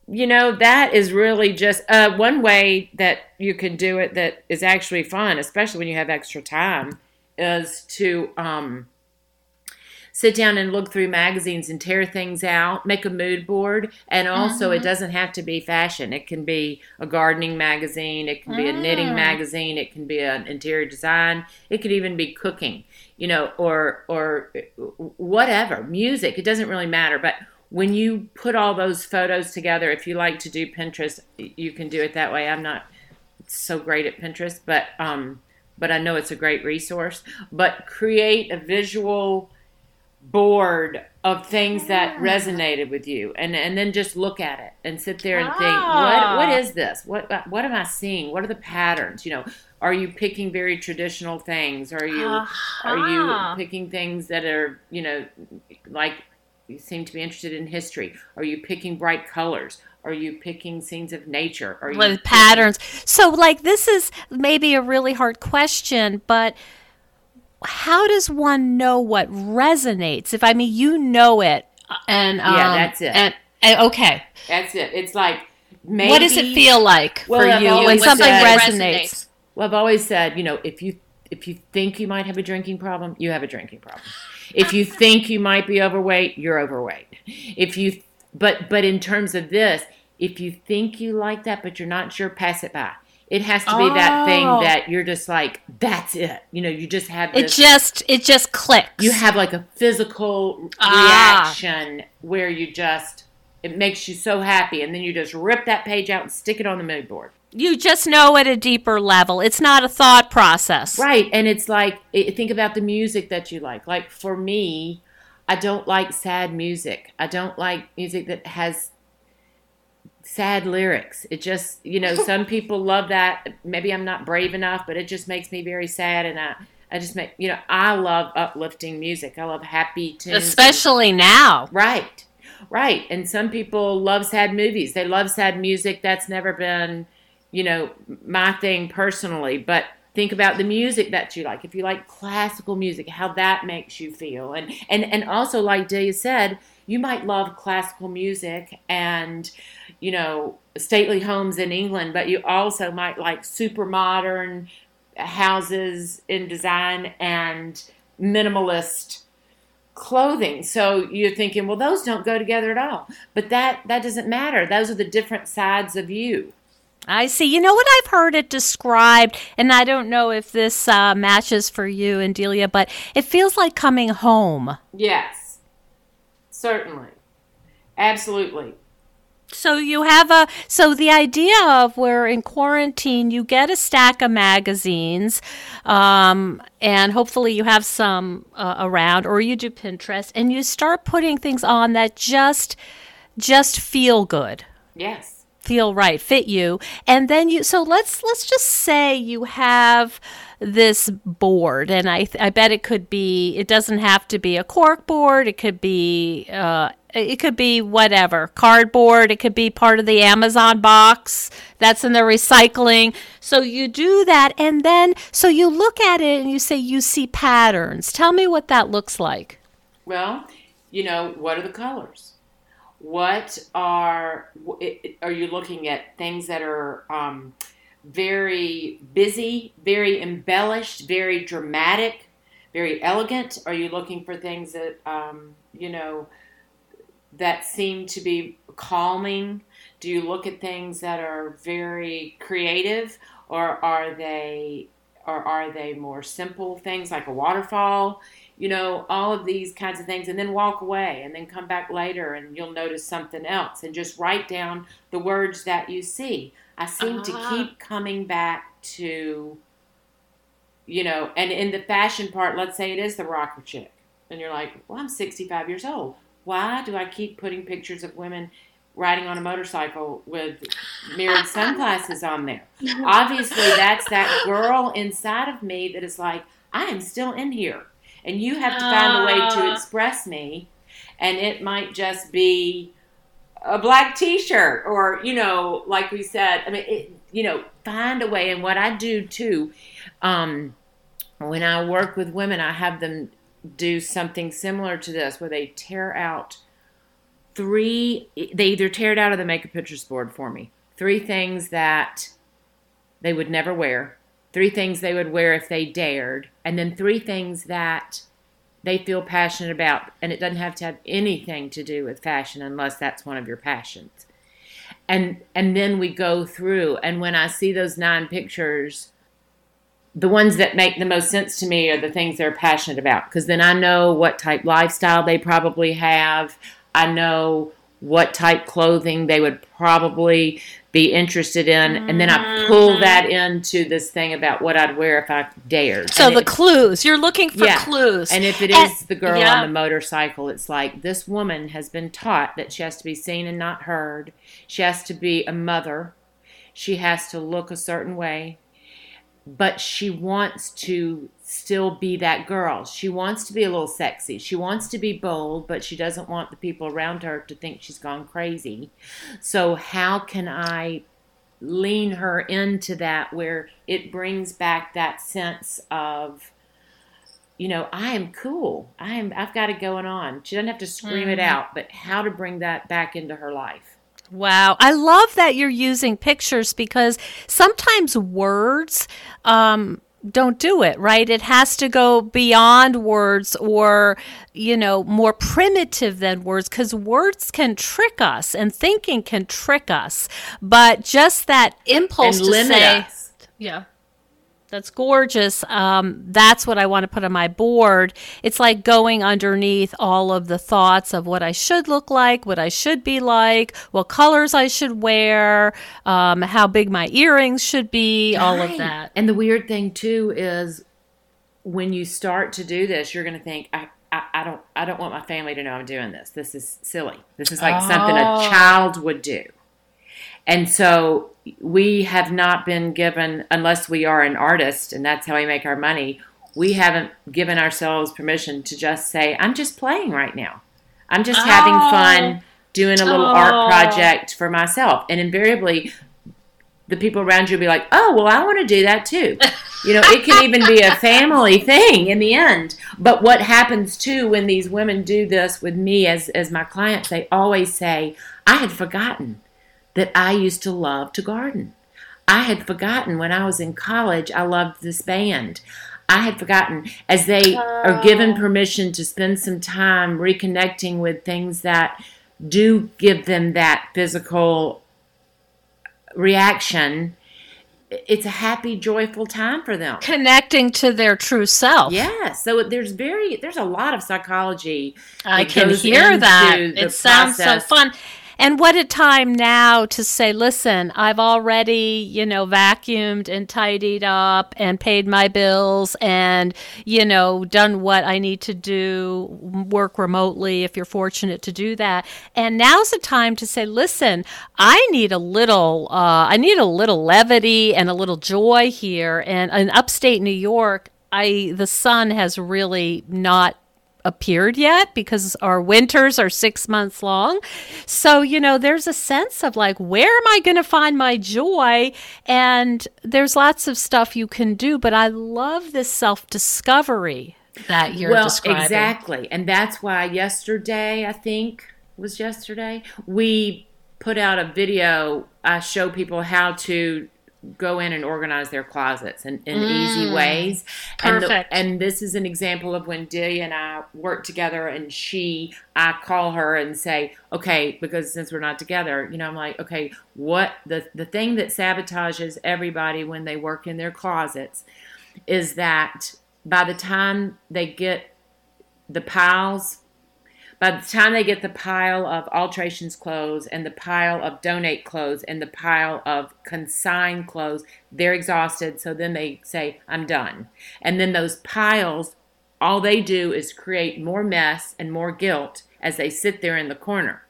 you know, that is really just uh, one way that you can do it that is actually fun, especially when you have extra time, is to um, sit down and look through magazines and tear things out, make a mood board. And also, mm-hmm. it doesn't have to be fashion. It can be a gardening magazine, it can be mm. a knitting mm. magazine, it can be an interior design, it could even be cooking, you know, or, or whatever, music. It doesn't really matter. But when you put all those photos together, if you like to do Pinterest, you can do it that way. I'm not so great at Pinterest, but, um, but I know it's a great resource. But create a visual board of things that resonated with you and and then just look at it and sit there and ah. think what what is this what what am i seeing what are the patterns you know are you picking very traditional things are you uh-huh. are you picking things that are you know like you seem to be interested in history are you picking bright colors are you picking scenes of nature are you with patterns so like this is maybe a really hard question but how does one know what resonates? If I mean, you know it, and um, yeah, that's it. And, and, okay, that's it. It's like maybe, what does it feel like well, for you when something resonates? resonates? Well, I've always said, you know, if you if you think you might have a drinking problem, you have a drinking problem. If you think you might be overweight, you're overweight. If you but but in terms of this, if you think you like that but you're not sure, pass it by. It has to be oh. that thing oh. that you're just like, that's it. You know, you just have this, It just it just clicks. You have like a physical ah. reaction where you just it makes you so happy and then you just rip that page out and stick it on the mood board. You just know at a deeper level. It's not a thought process. Right. And it's like think about the music that you like. Like for me, I don't like sad music. I don't like music that has sad lyrics. It just, you know, *laughs* some people love that. Maybe I'm not brave enough, but it just makes me very sad. And I, I just make, you know, I love uplifting music. I love happy tunes. Especially and, now. Right. Right. And some people love sad movies. They love sad music. That's never been, you know, my thing personally. But think about the music that you like. If you like classical music, how that makes you feel. And and and also like Delia said, you might love classical music and you know stately homes in England, but you also might like super modern houses in design and minimalist clothing. So you're thinking, well, those don't go together at all. But that that doesn't matter. Those are the different sides of you. I see. You know what I've heard it described, and I don't know if this uh, matches for you and Delia, but it feels like coming home. Yes. Certainly. Absolutely. So you have a so the idea of we're in quarantine you get a stack of magazines, um, and hopefully you have some uh, around, or you do Pinterest, and you start putting things on that just just feel good. Yes. Feel right, fit you, and then you. So let's let's just say you have this board and I, I bet it could be it doesn't have to be a cork board. It could be uh, it could be whatever cardboard. It could be part of the amazon box that's in the recycling. So you do that and then so you look at it and you say you see patterns. Tell me what that looks like. Well you know what are the colors what are are you looking at things that are um, very busy, very embellished, very dramatic, very elegant? Are you looking for things that um, you know that seem to be calming? Do you look at things that are very creative, or are they or are they more simple things like a waterfall? You know, all of these kinds of things, and then walk away and then come back later and you'll notice something else and just write down the words that you see. I seem uh-huh. to keep coming back to, you know, and in the fashion part, let's say it is the rocker chick. And you're like, well, I'm 65 years old. Why do I keep putting pictures of women riding on a motorcycle with mirrored *laughs* sunglasses on there. *laughs* Obviously, that's that girl inside of me that is like, I am still in here. And you have to find a way to uh. express me. And it might just be a black t shirt or, you know, like we said, I mean, it, you know, find a way. And what I do too, um, when I work with women, I have them do something similar to this where they tear out three they either tear it out of the makeup pictures board for me three things that they would never wear three things they would wear if they dared and then three things that they feel passionate about and it doesn't have to have anything to do with fashion unless that's one of your passions. And and then we go through and when i see those nine pictures the ones that make the most sense to me are the things they're passionate about because then i know what type lifestyle they probably have. I know what type clothing they would probably be interested in mm-hmm. and then I pull mm-hmm. that into this thing about what I'd wear if I dared. So and the it, clues, you're looking for yeah. clues. And if it is and, the girl yeah. on the motorcycle, it's like this woman has been taught that she has to be seen and not heard. She has to be a mother. She has to look a certain way. But she wants to still be that girl. She wants to be a little sexy. She wants to be bold, but she doesn't want the people around her to think she's gone crazy. So, how can I lean her into that where it brings back that sense of you know, I am cool. I am I've got it going on. She doesn't have to scream mm-hmm. it out, but how to bring that back into her life. Wow. I love that you're using pictures because sometimes words um, don't do it, right? It has to go beyond words or, you know, more primitive than words because words can trick us and thinking can trick us. But just that impulse and to say, us. yeah that's gorgeous. Um, that's what I want to put on my board. It's like going underneath all of the thoughts of what I should look like, what I should be like, what colors I should wear, um, how big my earrings should be, all of that. And the weird thing too is when you start to do this, you're going to think, I, I, I, don't, I don't want my family to know I'm doing this. This is silly. This is like oh. something a oh. child would do. And so we have not been given, unless we are an artist and that's how we make our money, we haven't given ourselves permission to just say, I'm just playing right now. I'm just oh. having fun doing a little oh. art project for myself. And invariably, the people around you will be like, oh, well, I want to do that too. You know, it can even be a family *laughs* thing in the end. But what happens too when these women do this with me as, as my clients, they always say, I had forgotten that I used to love to garden. I had forgotten when I was in college, I loved this band. I had forgotten as they are given oh. permission to spend some time reconnecting with things that do give them that physical reaction. It's a happy, joyful time for them. Connecting to their true self. Yeah. So there's very there's a lot of psychology. I can hear that. It sounds so fun. And what a time now to say, listen, I've already, you know, vacuumed and tidied up and paid my bills and, you know, done what I need to do, work remotely if you're fortunate to do that. And now's the time to say, listen, I need a little, uh, I need a little levity and a little joy here. And in upstate New York, I, the sun has really not appeared yet because our winters are six months long. So, you know, there's a sense of like, where am I going to find my joy? And there's lots of stuff you can do, but I love this self discovery that you're well, describing. Exactly. And that's why yesterday, I think was yesterday, we put out a video. I show people how to go in and organize their closets in, in mm, easy ways. Perfect. And, the, and this is an example of when Delia and I work together and she, I call her and say, okay, because since we're not together, you know, I'm like, okay, what the, the thing that sabotages everybody when they work in their closets is that by the time they get the piles by the time they get the pile of alterations clothes and the pile of donate clothes and the pile of consign clothes, they're exhausted. So then they say, I'm done. And then those piles, all they do is create more mess and more guilt as they sit there in the corner.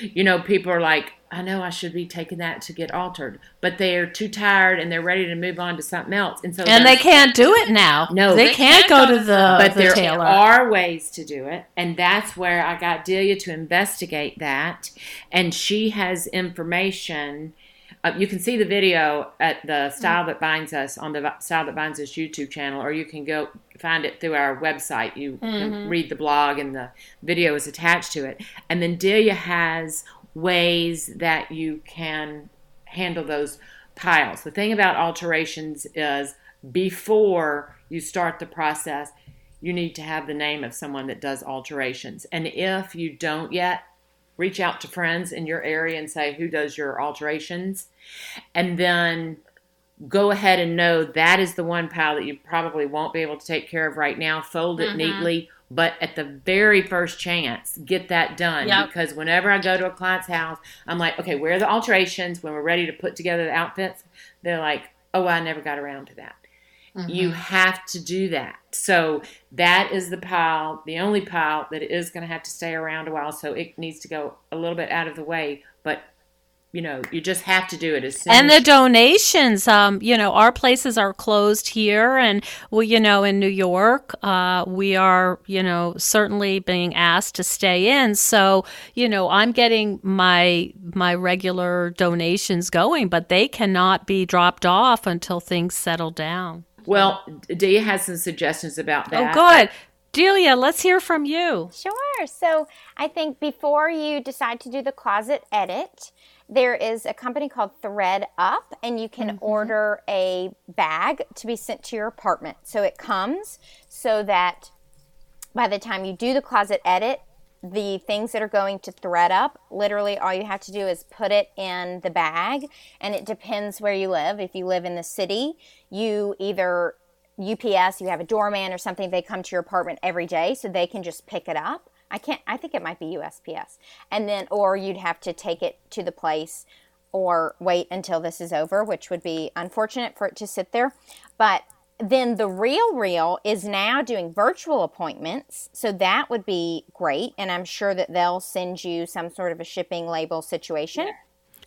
You know, people are like, I know I should be taking that to get altered, but they're too tired and they're ready to move on to something else. And so And they can't do it now. No, they, they can't, can't, go, to the But the there tailor. are ways to do it, and that's where I got Delia to investigate that, and she has information uh, you can see the video at the Style That Binds Us on the Style That Binds Us YouTube channel, or you can go find it through our website. You mm-hmm. read the blog, and the video is attached to it. And then Delia has ways that you can handle those piles. The thing about alterations is before you start the process, you need to have the name of someone that does alterations. And if you don't yet, reach out to friends in your area and say who does your alterations and then go ahead and know that is the one pile that you probably won't be able to take care of right now fold it mm-hmm. neatly but at the very first chance get that done yep. because whenever i go to a client's house i'm like okay where are the alterations when we're ready to put together the outfits they're like oh i never got around to that Mm-hmm. You have to do that. So that is the pile, the only pile that is going to have to stay around a while. So it needs to go a little bit out of the way. But you know, you just have to do it as soon. And the donations, um, you know, our places are closed here, and we, you know, in New York, uh, we are, you know, certainly being asked to stay in. So, you know, I'm getting my my regular donations going, but they cannot be dropped off until things settle down. Well, Delia has some suggestions about that. Oh, good. Delia, let's hear from you. Sure. So I think before you decide to do the closet edit, there is a company called Thread Up, and you can mm-hmm. order a bag to be sent to your apartment. So it comes so that by the time you do the closet edit, the things that are going to ThredUp, literally all you have to do is put it in the bag. And it depends where you live. If you live in the city, you either UPS, you have a doorman or something, they come to your apartment every day so they can just pick it up. I can't, I think it might be USPS. And then, or you'd have to take it to the place or wait until this is over, which would be unfortunate for it to sit there. But then the RealReal is now doing virtual appointments. So that would be great. And i'm sure that they'll send you some sort of a shipping label situation.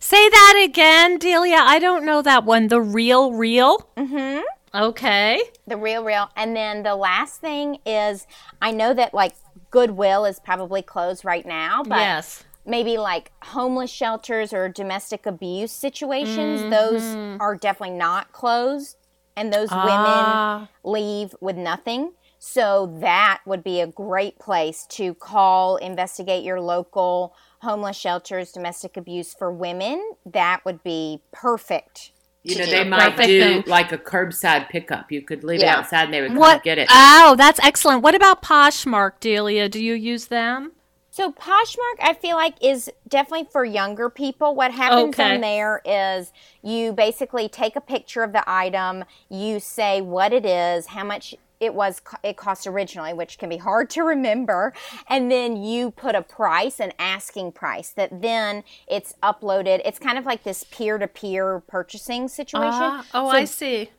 Say that again delia. I don't know that one. The RealReal? Mm-hmm. Okay. The RealReal. And then the last thing is i know that like goodwill is probably closed right now but yes maybe like homeless shelters or domestic abuse situations mm-hmm. those are definitely not closed and those ah. women leave with nothing. So that would be a great place to call, investigate your local homeless shelters, domestic abuse for women. That would be perfect. You know, they might do like a curbside pickup. You could leave yeah. it outside and they would come what? get it. Oh, that's excellent. What about Poshmark, Delia? Do you use them? So Poshmark, I feel like is definitely for younger people. What happens okay. on there is you basically take a picture of the item, you say what it is, how much it was it cost originally, which can be hard to remember, and then you put a price, an asking price that then it's uploaded. It's kind of like this peer to peer purchasing situation. Uh, oh, so I see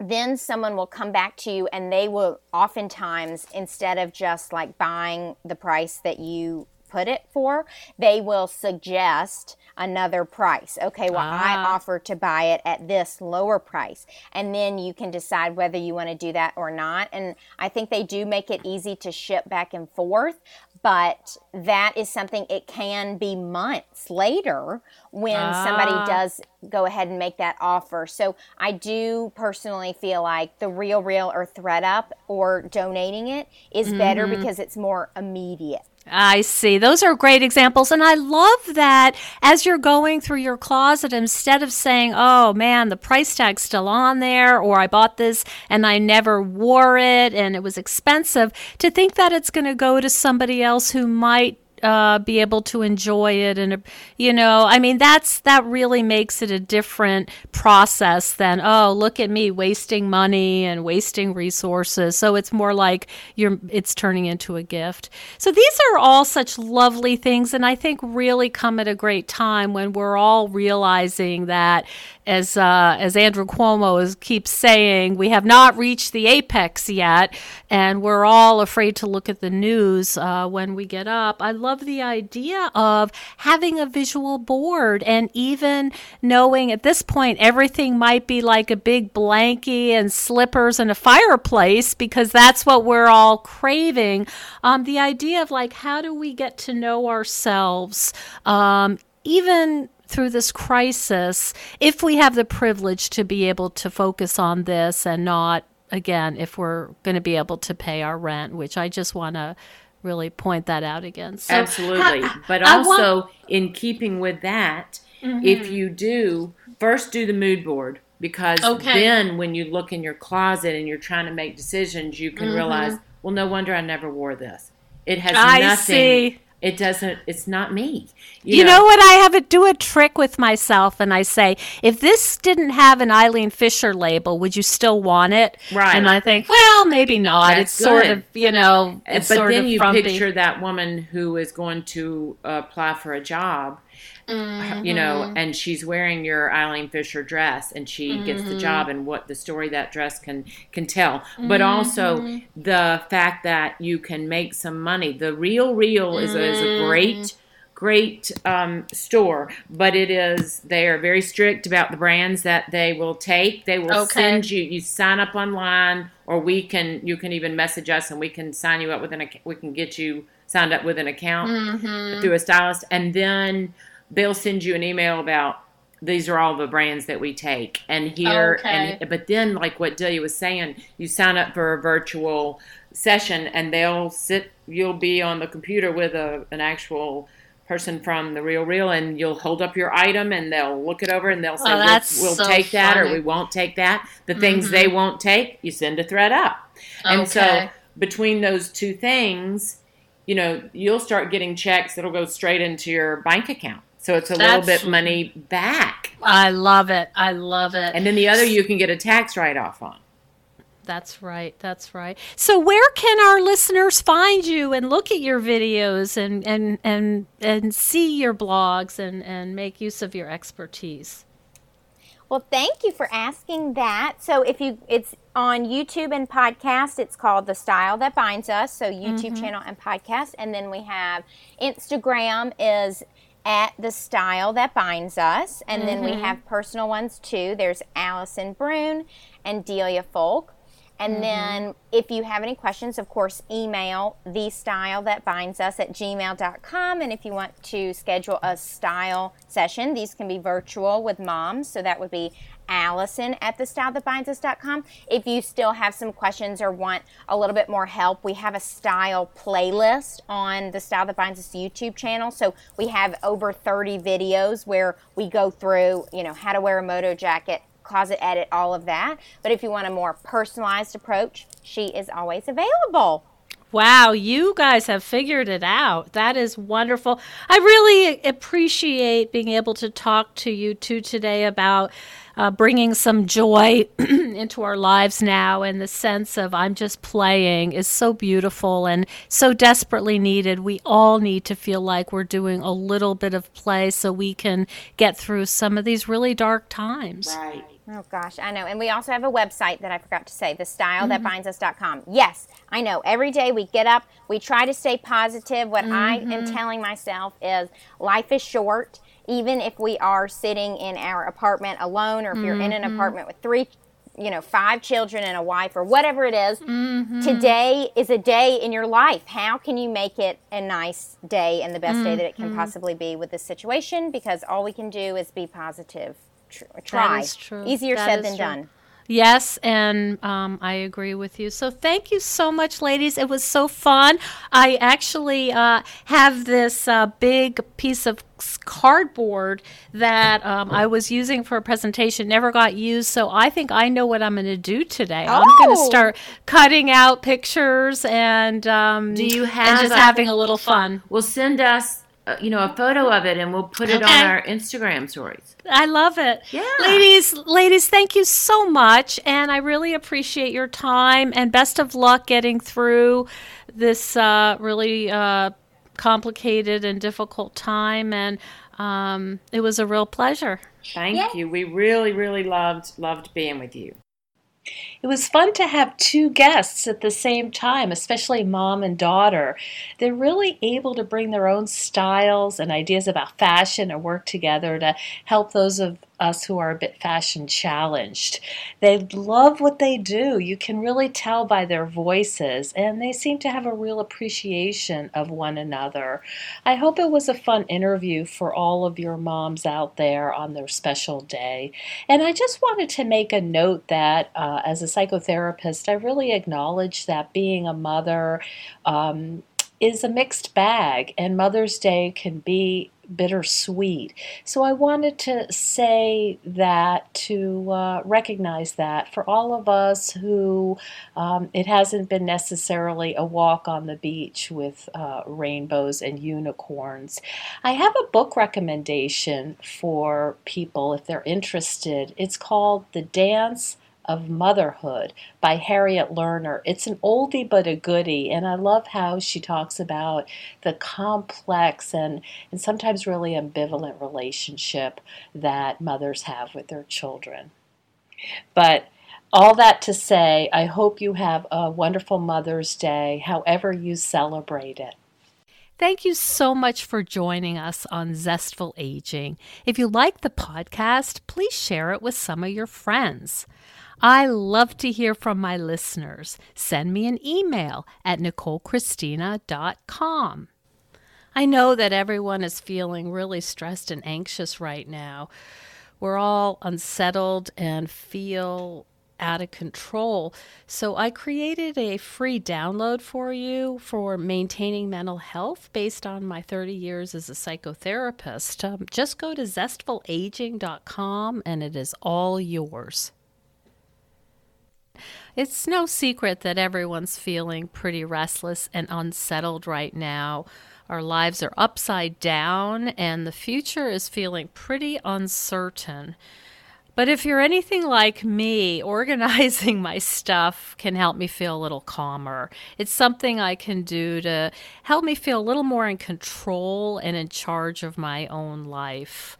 then someone will come back to you and they will oftentimes instead of just like buying the price that you put it for they will suggest another price okay well ah. i offer to buy it at this lower price and then you can decide whether you want to do that or not and i think they do make it easy to ship back and forth but that is something it can be months later when ah. somebody does go ahead and make that offer. So I do personally feel like the RealReal or ThredUp or donating it is mm-hmm. better because it's more immediate. I see. Those are great examples. And I love that as you're going through your closet, instead of saying, oh man, the price tag's still on there, or I bought this and I never wore it and it was expensive, to think that it's going to go to somebody else who might uh, be able to enjoy it and you know i mean that's that really makes it a different process than oh look at me wasting money and wasting resources. So it's more like you're it's turning into a gift. So these are all such lovely things and i think really come at a great time when we're all realizing that as uh, as Andrew Cuomo is, keeps saying, we have not reached the apex yet, and we're all afraid to look at the news uh, when we get up. I love the idea of having a visual board, and even knowing at this point everything might be like a big blankie and slippers and a fireplace because that's what we're all craving. Um, the idea of like how do we get to know ourselves, um, even through this crisis if we have the privilege to be able to focus on this and not again if we're going to be able to pay our rent which i just want to really point that out again so, absolutely but also want, in keeping with that mm-hmm. if you do first do the mood board because okay. then when you look in your closet and you're trying to make decisions you can mm-hmm. realize well no wonder i never wore this it has I nothing see it doesn't it's not me you, you know? know? what i have to do a trick with myself and i say if this didn't have an eileen fisher label would you still want it right and i think well maybe not That's it's good. sort of you know it's but sort then you frumpy. picture that woman who is going to apply for a job Mm-hmm. you know, mm-hmm. and she's wearing your Eileen Fisher dress, and she mm-hmm. gets the job, mm-hmm. and what the story that dress can can tell. Mm-hmm. But also the fact that you can make some money. The RealReal is a, is a great great um, store, but it is they are very strict about the brands that they will take. They will okay. send you you sign up online, or we can you can even message us and we can sign you up with an we can get you signed up with an account mm-hmm. through a stylist, and then they'll send you an email about these are all the brands that we take and here okay. and but then like what Delia was saying you sign up for a virtual session and they'll sit you'll be on the computer with a an actual person from the RealReal and you'll hold up your item and they'll look it over and they'll say oh, we'll, we'll so take that or we won't take that the mm-hmm. things they won't take you send a ThredUp and okay. so between those two things you know you'll start getting checks that'll go straight into your bank account so it's a That's, little bit money back. I love it. I love it. And then the other you can get a tax write off on. That's right. That's right. So where can our listeners find you and look at your videos and and and and see your blogs and and make use of your expertise? Well, thank you for asking that. So if you it's on YouTube and podcast, it's called The Style That Binds Us, so YouTube mm-hmm. channel and podcast, and then we have Instagram is at the style that binds us. And mm-hmm. then we mm-hmm. have personal ones too. There's Alison Bruhn and Delia Folk. And mm-hmm. then if you have any questions, of course, email the style that binds us at gmail.com. And if you want to schedule a style session, these can be virtual with moms. So that would be Alison at thestylethatbindsus.com. If you still have some questions or want a little bit more help, we have a style playlist on the Style That Binds Us YouTube channel. So we have over 30 videos where we go through, you know, how to wear a moto jacket, closet edit, all of that. But if you want a more personalized approach, she is always available. Wow, you guys have figured it out. That is wonderful. I really appreciate being able to talk to you two today about uh, bringing some joy *clears throat* into our lives now. And the sense of I'm just playing is so beautiful and so desperately needed. We all need to feel like we're doing a little bit of play so we can get through some of these really dark times. Right. Oh gosh, I know. And we also have a website that I forgot to say, the style that binds us.com. Yes, I know. Every day we get up, we try to stay positive. What mm-hmm. I am mm-hmm. telling myself is life is short. Even if we are sitting in our apartment alone, or if mm-hmm. you're in an mm-hmm. apartment with three, you know, five children and a wife, or whatever it is, mm-hmm. today is a day in your life. How can you make it a nice day and the best day that it can mm-hmm. possibly be with this situation? Because all we can do is be positive tr- try. Easier that said than true. done. Yes, and um, I agree with you. So thank you so much, ladies. It was so fun. I actually uh, have this uh, big piece of cardboard that um, I was using for a presentation never got used. So I think I know what I'm going to do today. Oh. I'm going to start cutting out pictures and um, do you have just a, having a little fun. Well, send us uh, you know a photo of it and we'll put it okay. on our Instagram stories. I love it. Yeah. Ladies, ladies, thank you so much and I really appreciate your time and best of luck getting through this uh, really uh, complicated and difficult time and um, it was a real pleasure. Thank yeah. you. We really really loved loved being with you. It was fun to have two guests at the same time, especially mom and daughter. They're really able to bring their own styles and ideas about fashion and work together to help those of us who are a bit fashion challenged. They love what they do. You can really tell by their voices, and they seem to have a real appreciation of one another. I hope it was a fun interview for all of your moms out there on their special day. And I just wanted to make a note that uh, as a psychotherapist, I really acknowledge that being a mother um, is a mixed bag, and Mother's Day can be bittersweet. So I wanted to say that to uh, recognize that for all of us who um, it hasn't been necessarily a walk on the beach with uh, rainbows and unicorns. I have a book recommendation for people if they're interested. It's called The Dance of Motherhood by Harriet Lerner. It's an oldie but a goodie, and I love how she talks about the complex and, and sometimes really ambivalent relationship that mothers have with their children. But all that to say, I hope you have a wonderful Mother's Day, however you celebrate it. Thank you so much for joining us on Zestful Aging. If you like the podcast, please share it with some of your friends. I love to hear from my listeners. Send me an email at NicoleChristina.com. I know that everyone is feeling really stressed and anxious right now. We're all unsettled and feel out of control. So I created a free download for you for maintaining mental health based on my 30 years as a psychotherapist. Um, just go to zestfulaging.com and it is all yours. It's no secret that everyone's feeling pretty restless and unsettled right now. Our lives are upside down, and the future is feeling pretty uncertain. But if you're anything like me, *laughs* organizing my stuff can help me feel a little calmer. It's something I can do to help me feel a little more in control and in charge of my own life.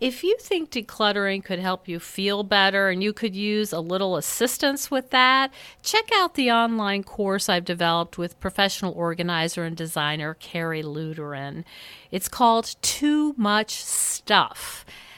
If you think decluttering could help you feel better and you could use a little assistance with that, check out the online course I've developed with professional organizer and designer Carrie Luderin. It's called Too Much Stuff.